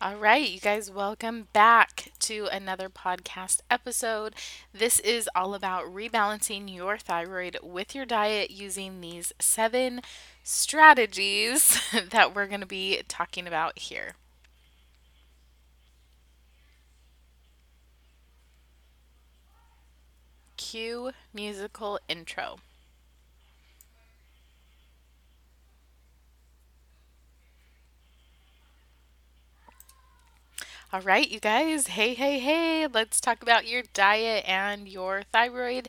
All right, you guys, welcome back to another podcast episode. This is all about rebalancing your thyroid with your diet using these seven strategies that we're going to be talking about here. Cue musical intro. All right, you guys. Hey, hey, hey. Let's talk about your diet and your thyroid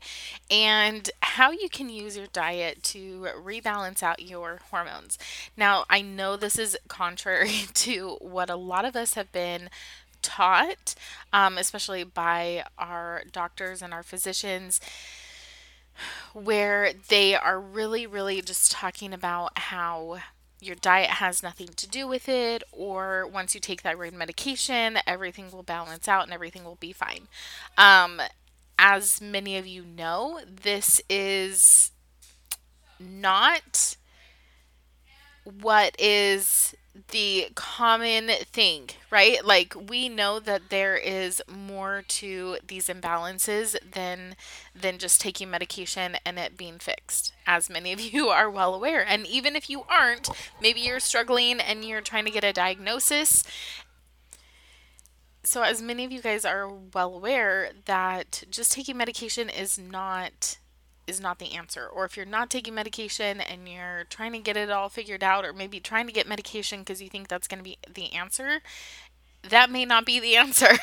and how you can use your diet to rebalance out your hormones. Now, I know this is contrary to what a lot of us have been taught, um, especially by our doctors and our physicians, where they are really, really just talking about how your diet has nothing to do with it, or once you take thyroid medication, everything will balance out and everything will be fine. Um, as many of you know, this is not what is the common thing, right? Like we know that there is more to these imbalances than than just taking medication and it being fixed, as many of you are well aware. And even if you aren't, maybe you're struggling and you're trying to get a diagnosis. So as many of you guys are well aware that just taking medication is not is not the answer. Or if you're not taking medication and you're trying to get it all figured out, or maybe trying to get medication because you think that's going to be the answer, that may not be the answer.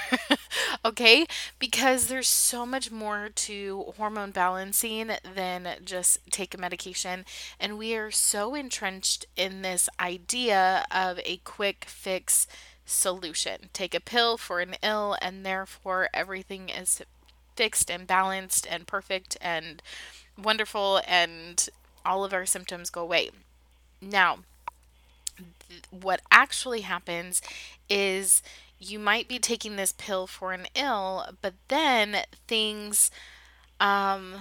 okay? Because there's so much more to hormone balancing than just take a medication. And we are so entrenched in this idea of a quick fix solution. Take a pill for an ill, and therefore everything is fixed and balanced and perfect and wonderful, and all of our symptoms go away. Now, th- what actually happens is you might be taking this pill for an ill, but then things um,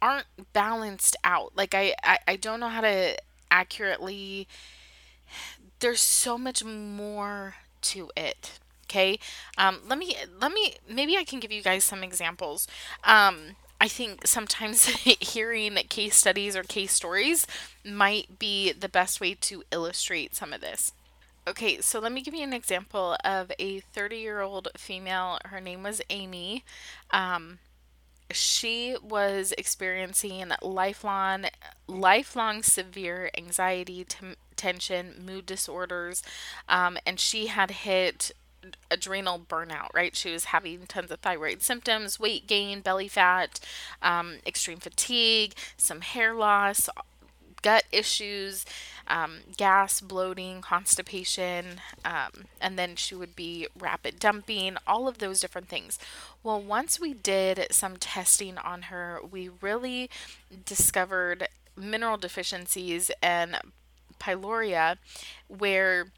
aren't balanced out. Like I, I, I don't know how to accurately. There's so much more to it. Okay. Um, let me let me maybe I can give you guys some examples. Um, I think sometimes hearing case studies or case stories might be the best way to illustrate some of this. Okay, so let me give you an example of a 30 year old female. Her name was Amy. Um, she was experiencing lifelong, lifelong severe anxiety, t- tension, mood disorders, um, and she had hit adrenal burnout, right? She was having tons of thyroid symptoms, weight gain, belly fat, um, extreme fatigue, some hair loss, gut issues, um, gas, bloating, constipation, um, and then she would be rapid dumping, all of those different things. Well, once we did some testing on her, we really discovered mineral deficiencies and pyroluria where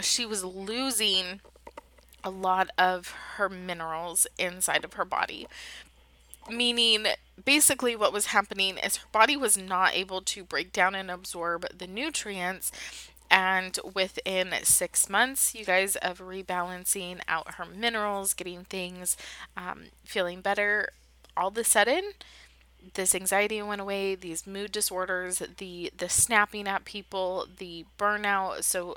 she was losing a lot of her minerals inside of her body. Meaning, basically, what was happening is her body was not able to break down and absorb the nutrients. And within six months, you guys, of rebalancing out her minerals, getting things um, feeling better, all of a sudden, this anxiety went away these mood disorders the the snapping at people the burnout so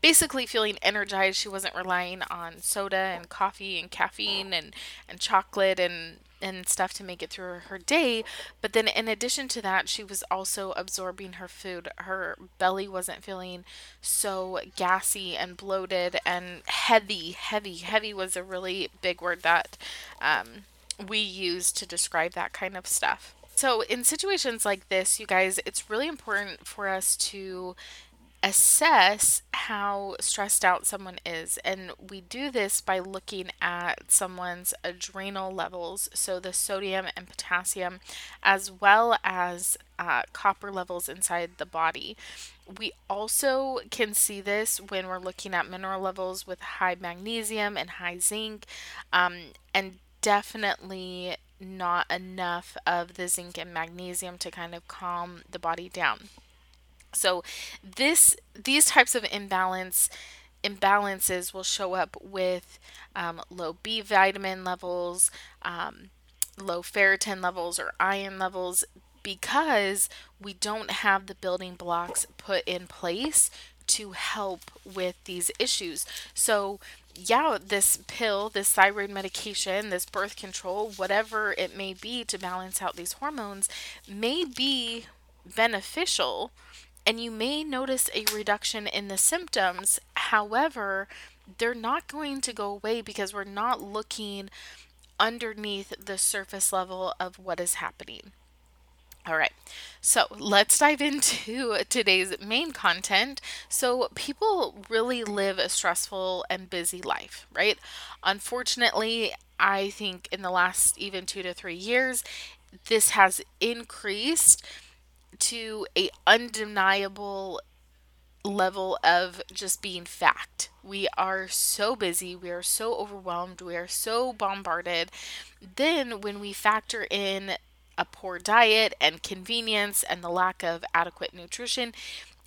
basically feeling energized. She wasn't relying on soda and coffee and caffeine and and chocolate and and stuff to make it through her day. But then in addition to that she was also absorbing her food. Her belly wasn't feeling so gassy and bloated and heavy heavy heavy was a really big word that um, we use to describe that kind of stuff. So, in situations like this, you guys, it's really important for us to assess how stressed out someone is. And we do this by looking at someone's adrenal levels, so the sodium and potassium, as well as uh, copper levels inside the body. We also can see this when we're looking at mineral levels with high magnesium and high zinc. Um, and definitely not enough of the zinc and magnesium to kind of calm the body down. So this these types of imbalance imbalances will show up with um, low B vitamin levels, um, low ferritin levels, or iron levels because we don't have the building blocks put in place to help with these issues. So, yeah, this pill, this thyroid medication, this birth control, whatever it may be to balance out these hormones, may be beneficial and you may notice a reduction in the symptoms. However, they're not going to go away because we're not looking underneath the surface level of what is happening. All right, so let's dive into today's main content. So, people really live a stressful and busy life, right? Unfortunately, I think in the last even two to three years, this has increased to a undeniable level of just being fact. We are so busy, we are so overwhelmed, we are so bombarded. Then, when we factor in a poor diet and convenience and the lack of adequate nutrition,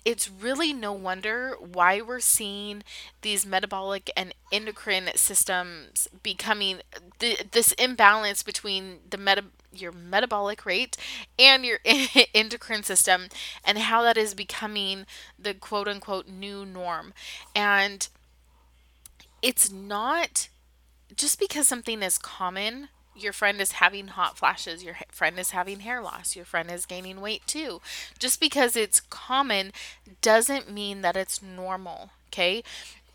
it's really no wonder why we're seeing these metabolic and endocrine systems becoming th- this imbalance between the meta your metabolic rate and your endocrine system and how that is becoming the quote unquote new norm. And it's not just because something is common your friend is having hot flashes, your friend is having hair loss, your friend is gaining weight too. Just because it's common doesn't mean that it's normal, okay?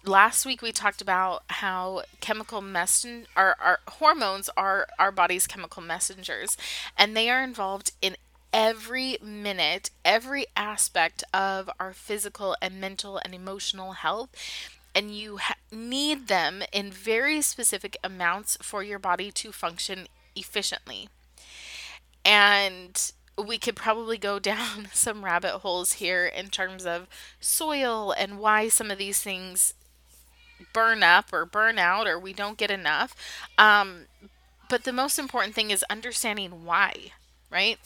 Last week we talked about how chemical messen our, our hormones are our body's chemical messengers and they are involved in every minute, every aspect of our physical and mental and emotional health and you ha- need them in very specific amounts for your body to function efficiently. And we could probably go down some rabbit holes here in terms of soil and why some of these things burn up or burn out or we don't get enough. Um, but the most important thing is understanding why, right?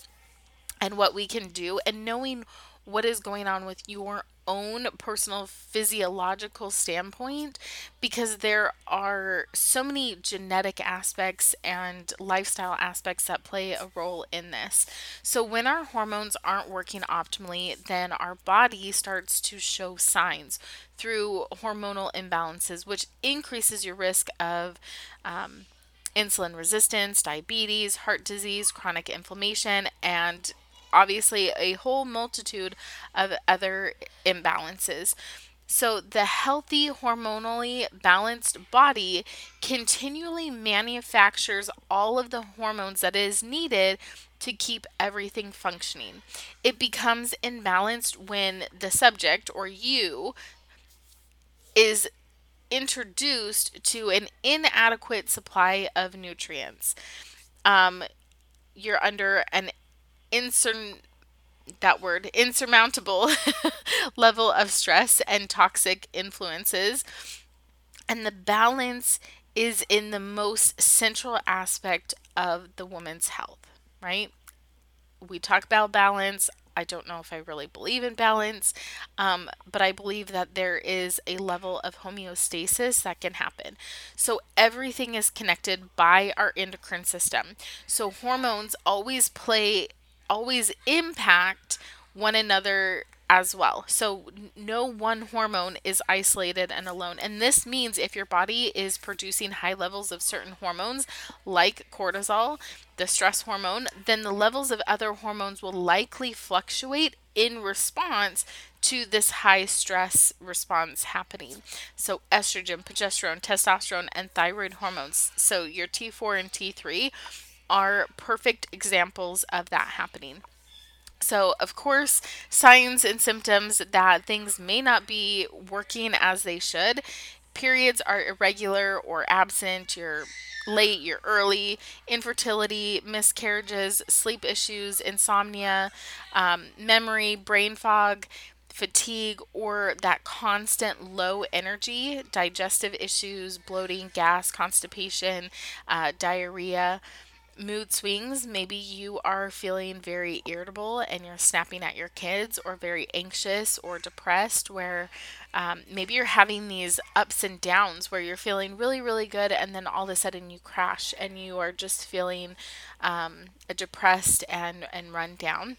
And what we can do and knowing what is going on with your own personal physiological standpoint because there are so many genetic aspects and lifestyle aspects that play a role in this. So, when our hormones aren't working optimally, then our body starts to show signs through hormonal imbalances, which increases your risk of. Um, insulin resistance, diabetes, heart disease, chronic inflammation, and obviously a whole multitude of other imbalances. So, the healthy, hormonally balanced body continually manufactures all of the hormones that is needed to keep everything functioning. It becomes imbalanced when the subject or you is introduced to an inadequate supply of nutrients. Um, you're under an insur- that word insurmountable level of stress and toxic influences and the balance is in the most central aspect of the woman's health right we talk about balance I don't know if I really believe in balance, um, but I believe that there is a level of homeostasis that can happen. So everything is connected by our endocrine system. So hormones always play always impact one another as well. So, no one hormone is isolated and alone. And this means if your body is producing high levels of certain hormones, like cortisol, the stress hormone, then the levels of other hormones will likely fluctuate in response to this high stress response happening. So, estrogen, progesterone, testosterone, and thyroid hormones. So, your T4 and T3 are perfect examples of that happening. So, of course, signs and symptoms that things may not be working as they should. Periods are irregular or absent, you're late, you're early, infertility, miscarriages, sleep issues, insomnia, um, memory, brain fog, fatigue, or that constant low energy, digestive issues, bloating, gas, constipation, uh, diarrhea mood swings. Maybe you are feeling very irritable and you're snapping at your kids, or very anxious or depressed, where um, maybe you're having these ups and downs where you're feeling really, really good, and then all of a sudden you crash and you are just feeling um, depressed and, and run down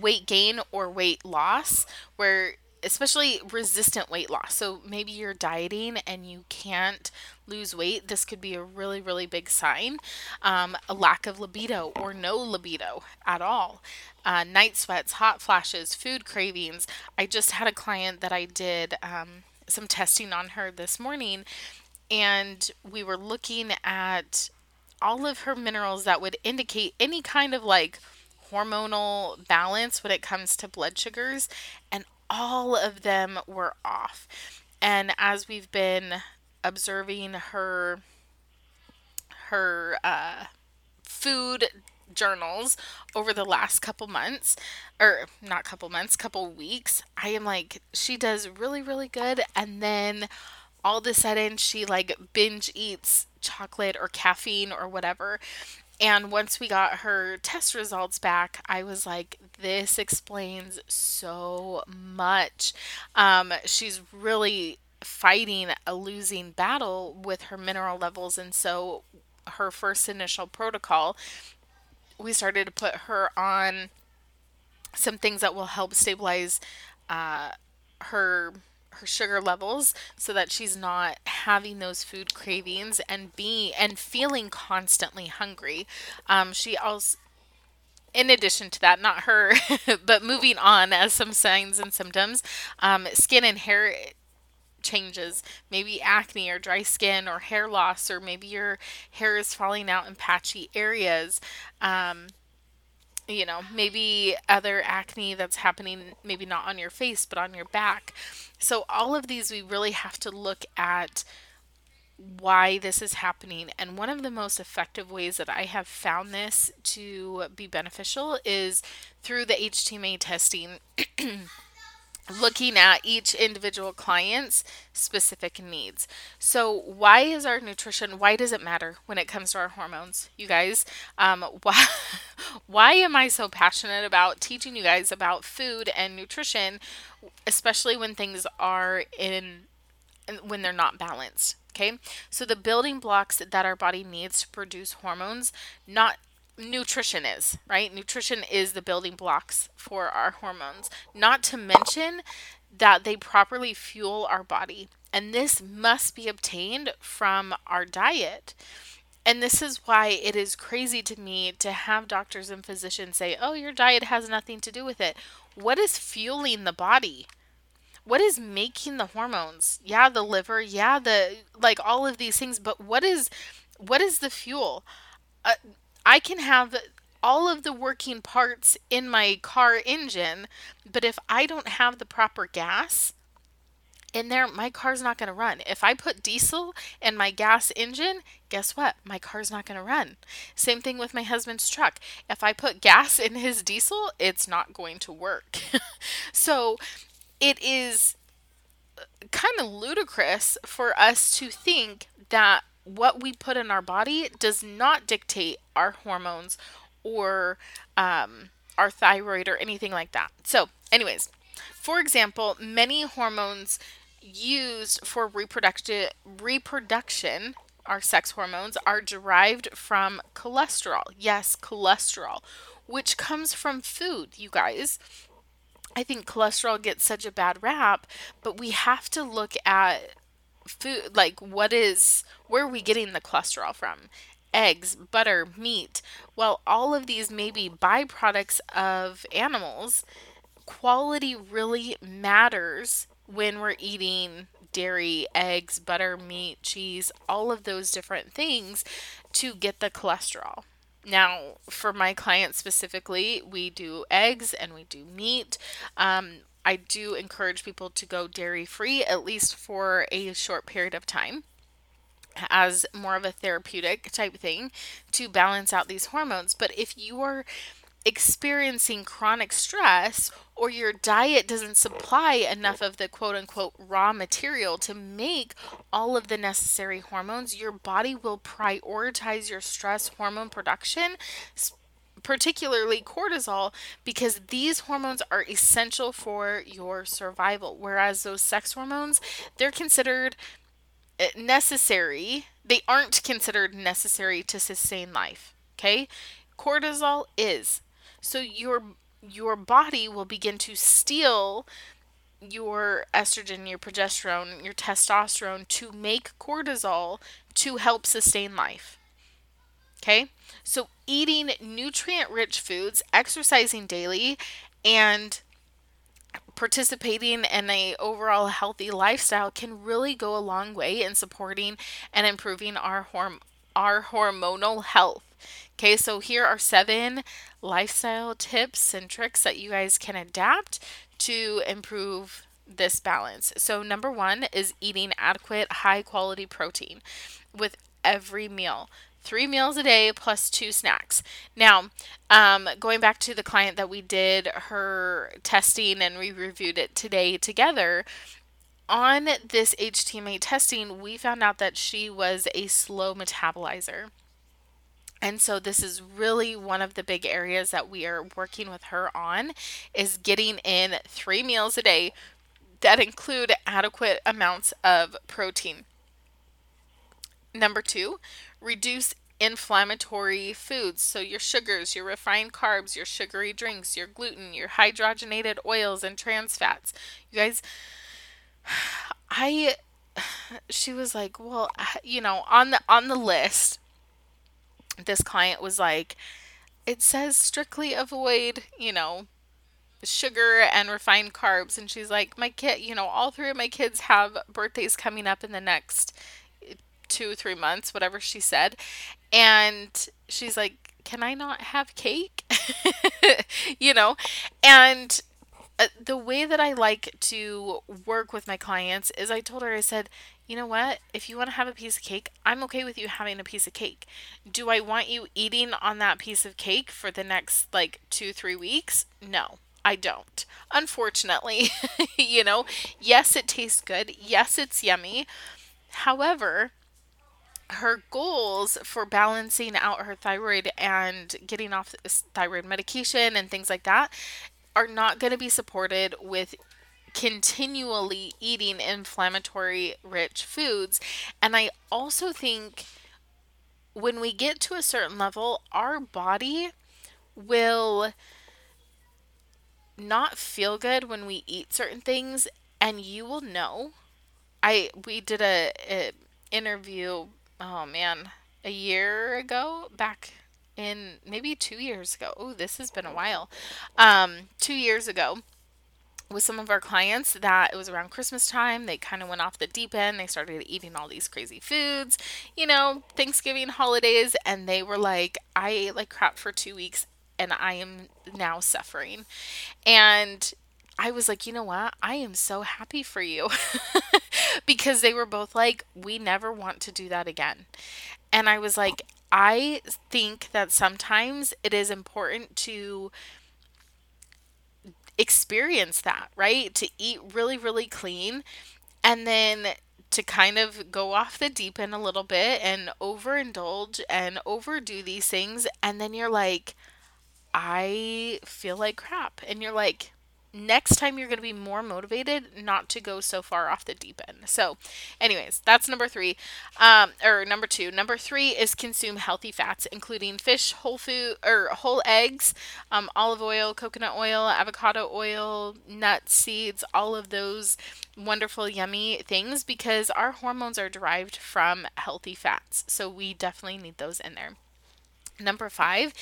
weight gain or weight loss where especially resistant weight loss. So maybe you're dieting and you can't lose weight. This could be a really, really big sign. Um, a lack of libido or no libido at all. Uh, night sweats, hot flashes, food cravings. I just had a client that I did um, some testing on her this morning, and we were looking at all of her minerals that would indicate any kind of like hormonal balance when it comes to blood sugars, and all of them were off. And as we've been observing her her uh, food journals over the last couple months or not couple months couple weeks i am like she does really really good and then all of a sudden she like binge eats chocolate or caffeine or whatever and once we got her test results back, I was like, this explains so much. Um, she's really fighting a losing battle with her mineral levels. And so, her first initial protocol, we started to put her on some things that will help stabilize uh, her her sugar levels so that she's not having those food cravings and being and feeling constantly hungry. Um, she also in addition to that, not her, but moving on as some signs and symptoms, um, skin and hair changes, maybe acne or dry skin or hair loss, or maybe your hair is falling out in patchy areas. Um, you know, maybe other acne that's happening, maybe not on your face, but on your back. So, all of these, we really have to look at why this is happening. And one of the most effective ways that I have found this to be beneficial is through the HTMA testing. looking at each individual client's specific needs. So, why is our nutrition? Why does it matter when it comes to our hormones, you guys? Um, why why am I so passionate about teaching you guys about food and nutrition, especially when things are in when they're not balanced? Okay, so the building blocks that our body needs to produce hormones, not nutrition is, right? Nutrition is the building blocks for our hormones. Not to mention that they properly fuel our body. And this must be obtained from our diet. And this is why it is crazy to me to have doctors and physicians say, oh, your diet has nothing to do with it. What is fueling the body? What is making the hormones? Yeah, the liver, yeah, the like all of these things, but what is what is the fuel? Uh, I can have all of the working parts in my car engine, but if I don't have the proper gas in there, my car's not going to run. If I put diesel in my gas engine, guess what? My car's not going to run. Same thing with my husband's truck. If I put gas in his diesel, it's not going to work. so it is uh, kind of ludicrous for us to think that what we put in our body does not dictate our hormones or um, our thyroid or anything like that. So, anyways, for example, many hormones used for reproduction reproduction our sex hormones are derived from cholesterol. Yes, cholesterol, which comes from food, you guys. I think cholesterol gets such a bad rap, but we have to look at food like what is where are we getting the cholesterol from? Eggs butter meat. Well all of these may be byproducts of animals. Quality really matters when we're eating dairy eggs butter meat cheese all of those different things to get the cholesterol. Now, for my clients specifically, we do eggs and we do meat. Um, I do encourage people to go dairy free at least for a short period of time as more of a therapeutic type thing to balance out these hormones. But if you are experiencing chronic stress or your diet doesn't supply enough of the quote unquote raw material to make all of the necessary hormones, your body will prioritize your stress hormone production, particularly cortisol, because these hormones are essential for your survival. Whereas those sex hormones, they're considered eh, necessary, they aren't considered necessary to sustain life. Okay? Cortisol is. So your your body will begin to steal your estrogen, your progesterone, your testosterone to make cortisol to help sustain life. Okay? So eating nutrient rich foods, exercising daily, and participating in a overall healthy lifestyle can really go a long way in supporting and improving our horm- our hormonal health. Okay, so here are seven lifestyle tips and tricks that you guys can adapt to improve this balance. So, number one is eating adequate, high quality protein with every meal. Three meals a day plus two snacks. Now, um, going back to the client that we did her testing and we reviewed it today together, on this HTMA testing, we found out that she was a slow metabolizer. And so this is really one of the big areas that we are working with her on is getting in 3 meals a day that include adequate amounts of protein. Number 2, reduce inflammatory foods. So, your sugars, your refined carbs, your sugary drinks, your gluten, your hydrogenated oils, and trans fats. You guys, I, she was like, well, you know, on the on the list, this client was like, it says strictly avoid, you know, sugar and refined carbs. And she's like, my kid, you know, all three of my kids have birthdays coming up in the next two, three months, whatever she said. And she's like, can I not have cake? you know, and uh, the way that I like to work with my clients is I told her, I said, you know what? If you want to have a piece of cake, I'm okay with you having a piece of cake. Do I want you eating on that piece of cake for the next like two, three weeks? No, I don't. Unfortunately, you know, yes, it tastes good. Yes, it's yummy. However, her goals for balancing out her thyroid and getting off thyroid medication and things like that are not going to be supported with continually eating inflammatory rich foods. And I also think when we get to a certain level, our body will not feel good when we eat certain things and you will know. I we did a, a interview oh man, a year ago back in maybe 2 years ago. Oh, this has been a while. Um 2 years ago with some of our clients that it was around Christmas time. They kind of went off the deep end. They started eating all these crazy foods, you know, Thanksgiving holidays. And they were like, I ate like crap for two weeks and I am now suffering. And I was like, you know what? I am so happy for you. because they were both like, we never want to do that again. And I was like, I think that sometimes it is important to experience that, right? To eat really, really clean and then to kind of go off the deep end a little bit and overindulge and overdo these things. And then you're like, I feel like crap. And you're like, next time you're going to be more motivated not to go so far off the deep end. So, anyways, that's number three. Um, or number two. Number three is consume healthy fats, including fish, whole food or whole eggs, um, olive oil, coconut oil, avocado oil, nuts, seeds, all of those wonderful, yummy things because our hormones are derived from healthy fats. So, we definitely need those in there. Number five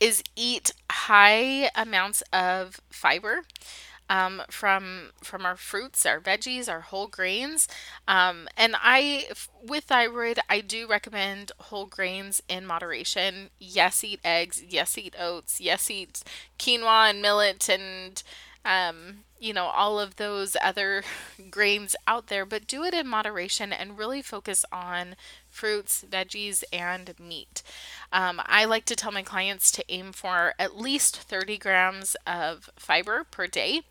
is eat high amounts of fiber. Um, from from our fruits, our veggies, our whole grains, um, and I with thyroid, I do recommend whole grains in moderation. Yes, eat eggs. Yes, eat oats. Yes, eat quinoa and millet and um, you know all of those other grains out there, but do it in moderation and really focus on fruits, veggies, and meat. Um, I like to tell my clients to aim for at least 30 grams of fiber per day.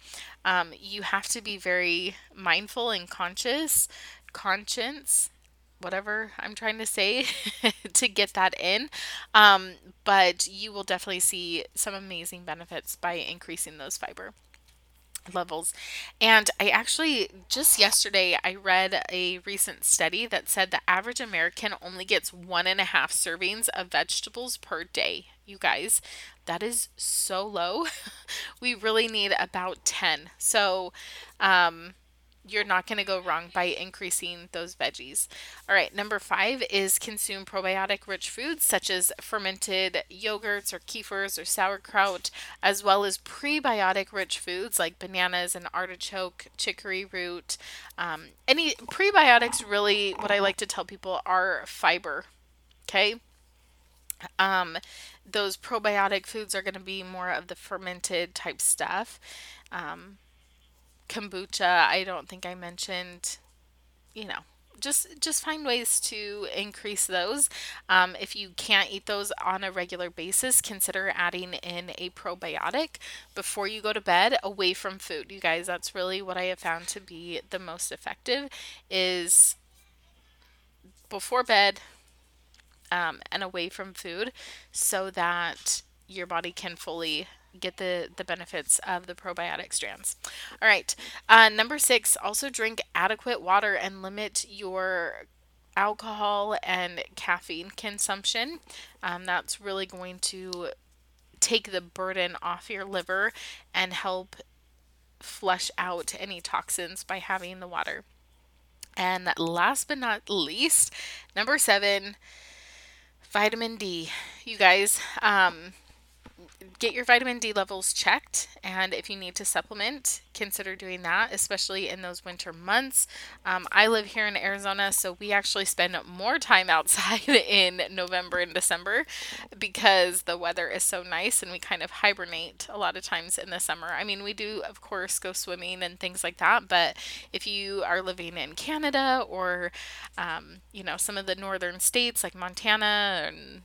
Um, you have to be very mindful and conscious, conscience, whatever I'm trying to say, to get that in. Um, but you will definitely see some amazing benefits by increasing those fiber levels. And I actually just yesterday I read a recent study that said the average American only gets one and a half servings of vegetables per day. You guys, that is so low. we really need about 10. So, um, you're not going to go wrong by increasing those veggies. All right, number five is consume probiotic rich foods such as fermented yogurts or kefirs or sauerkraut, as well as prebiotic rich foods like bananas and artichoke, chicory root. Um, any prebiotics, really, what I like to tell people are fiber. Okay. Um, those probiotic foods are going to be more of the fermented type stuff. Um, kombucha, I don't think I mentioned, you know, just just find ways to increase those. Um, if you can't eat those on a regular basis, consider adding in a probiotic before you go to bed, away from food. You guys, that's really what I have found to be the most effective. Is before bed um, and away from food, so that your body can fully get the the benefits of the probiotic strands. All right. Uh, number six, also drink adequate water and limit your alcohol and caffeine consumption. Um, that's really going to take the burden off your liver and help flush out any toxins by having the water. And last but not least, number seven, vitamin D. You guys, um, get your vitamin D levels checked. And if you need to supplement, consider doing that, especially in those winter months. Um, I live here in Arizona, so we actually spend more time outside in November and December because the weather is so nice and we kind of hibernate a lot of times in the summer. I mean, we do, of course, go swimming and things like that, but if you are living in Canada or, um, you know, some of the northern states like Montana and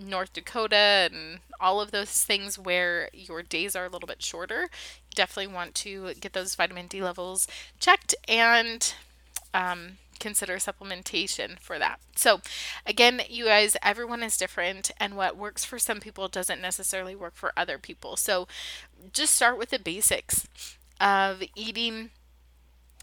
North Dakota and all of those things where your days are a little bit shorter, you definitely want to get those vitamin D levels checked and um, consider supplementation for that. So, again, you guys, everyone is different, and what works for some people doesn't necessarily work for other people. So, just start with the basics of eating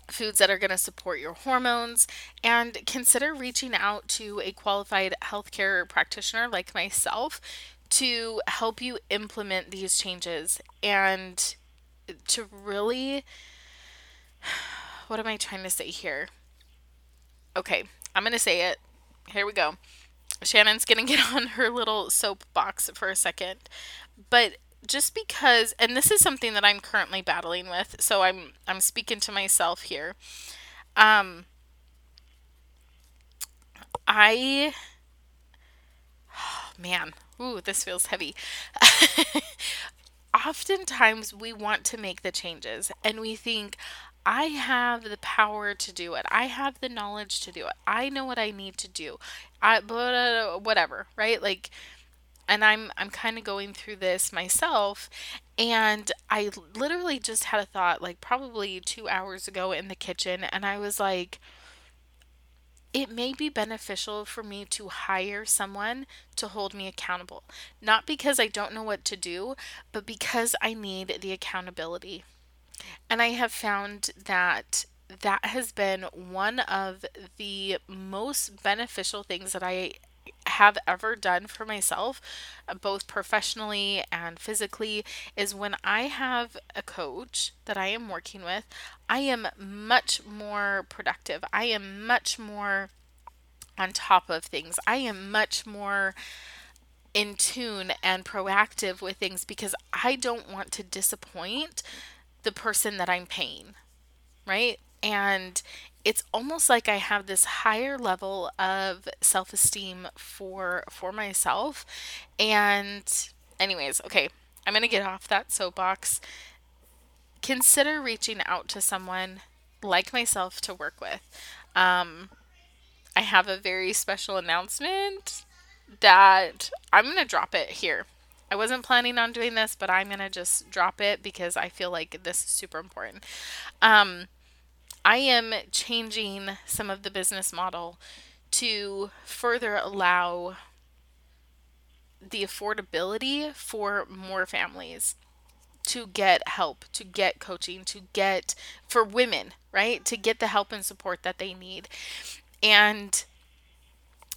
foods that are going to support your hormones, and consider reaching out to a qualified healthcare practitioner like myself to help you implement these changes and to really. What am I trying to say here? Okay, I'm going to say it. Here we go. Shannon's going to get on her little soapbox for a second. But just because and this is something that I'm currently battling with, so I'm I'm speaking to myself here. Um I oh, man, ooh, this feels heavy. Oftentimes we want to make the changes and we think I have the power to do it. I have the knowledge to do it. I know what I need to do. I but whatever, right? Like and I'm I'm kind of going through this myself and I literally just had a thought like probably 2 hours ago in the kitchen and I was like it may be beneficial for me to hire someone to hold me accountable. Not because I don't know what to do, but because I need the accountability. And I have found that that has been one of the most beneficial things that I have ever done for myself, uh, both professionally and physically, is when I have a coach that I am working with, I am much more productive. I am much more on top of things. I am much more in tune and proactive with things because I don't want to disappoint the person that I'm paying, right? And it's almost like I have this higher level of self-esteem for for myself. And anyways, okay, I'm going to get off that soapbox. Consider reaching out to someone like myself to work with. Um, I have a very special announcement that I'm going to drop it here. I wasn't planning on doing this, but I'm going to just drop it because I feel like this is super important. Um, I am changing some of the business model to further allow the affordability for more families to get help, to get coaching, to get for women, right? To get the help and support that they need. And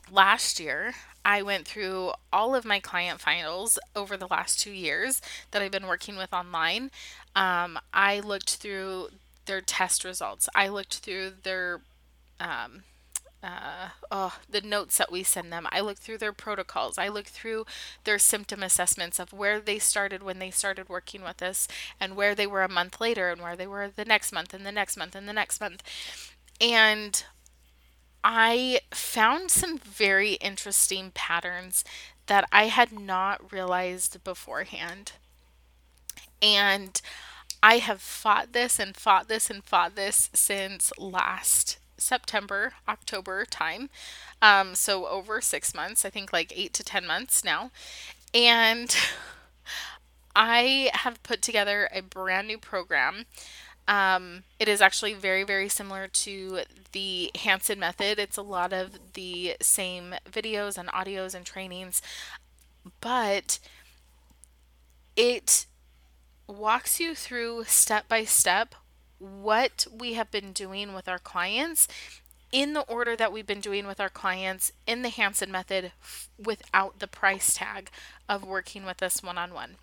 last year, I went through all of my client finals over the last two years that I've been working with online. Um, I looked through their test results, I looked through their um, uh, oh, the notes that we send them. I look through their protocols. I look through their symptom assessments of where they started when they started working with us and where they were a month later and where they were the next month and the next month and the next month. And I found some very interesting patterns that I had not realized beforehand. And I have fought this and fought this and fought this since last September, October time. Um, so over six months, I think like eight to 10 months now. And I have put together a brand new program. Um, it is actually very, very similar to the Hanson method. It's a lot of the same videos and audios and trainings, but it walks you through step by step what we have been doing with our clients in the order that we've been doing with our clients in the Hanson method f- without the price tag of working with us one on one.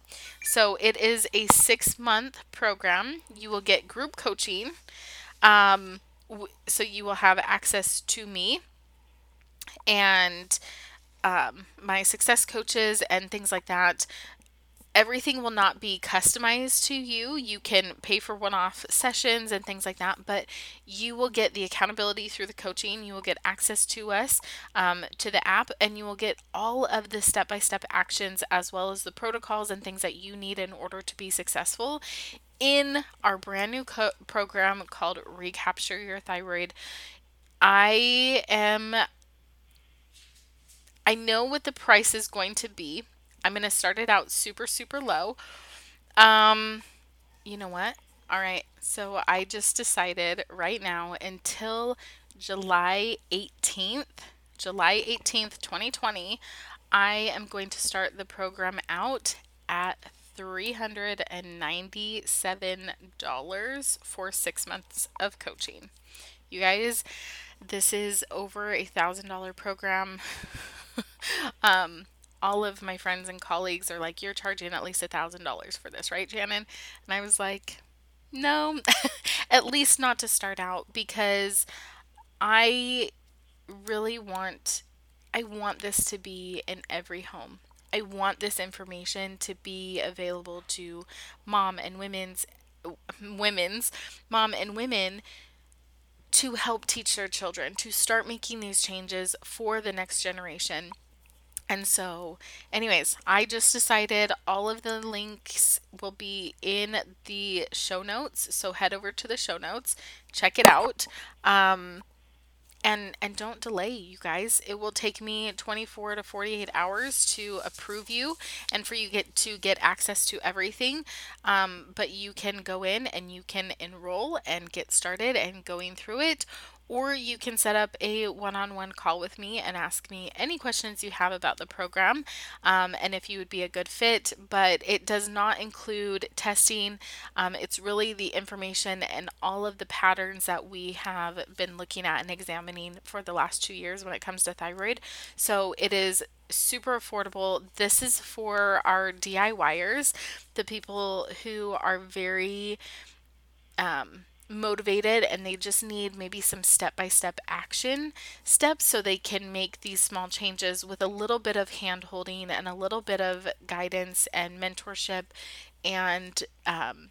So it is a six month program. You will get group coaching. Um, w- so you will have access to me and um, my success coaches and things like that everything will not be customized to you. You can pay for one off sessions and things like that, but you will get the accountability through the coaching. You will get access to us, um, to the app, and you will get all of the step by step actions as well as the protocols and things that you need in order to be successful in our brand new co- program called Recapture Your Thyroid. I am I know what the price is going to be I'm going to start it out super, super low. Um, you know what? All right. So I just decided right now until July 18th, July 18th, 2020, I am going to start the program out at $397 for six months of coaching. You guys, this is over a thousand dollar program. um, all of my friends and colleagues are like, You're charging at least a thousand dollars for this, right, Shannon? And I was like, No, at least not to start out because I really want I want this to be in every home. I want this information to be available to mom and women's women's mom and women to help teach their children to start making these changes for the next generation and so, anyways, I just decided all of the links will be in the show notes. So head over to the show notes, check it out. Um, and and don't delay you guys it will take me 24 to 48 hours to approve you and for you get to get access to everything um, but you can go in and you can enroll and get started and going through it or you can set up a one on one call with me and ask me any questions you have about the program um, and if you would be a good fit. But it does not include testing, um, it's really the information and all of the patterns that we have been looking at and examining for the last two years when it comes to thyroid. So it is super affordable. This is for our DIYers, the people who are very um, motivated and they just need maybe some step by step action steps so they can make these small changes with a little bit of hand holding and a little bit of guidance and mentorship and um,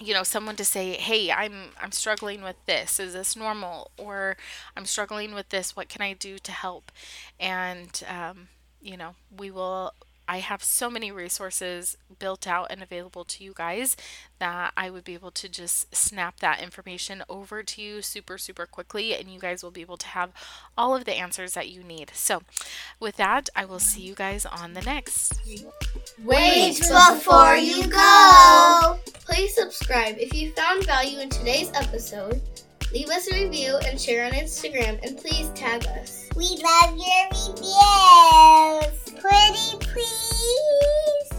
you know someone to say hey i'm i'm struggling with this. Is this normal? Or i'm struggling with this. What can i do to help? And um, you know we will I have so many resources built out and available to you guys that I would be able to just snap that information over to you super, super quickly, and you guys will be able to have all of the answers that you need. So, with that, I will see you guys on the next. Wait before you go! Please subscribe if you found value in today's episode. Leave us a review and share on Instagram, and please tag us. We love your reviews pretty, please?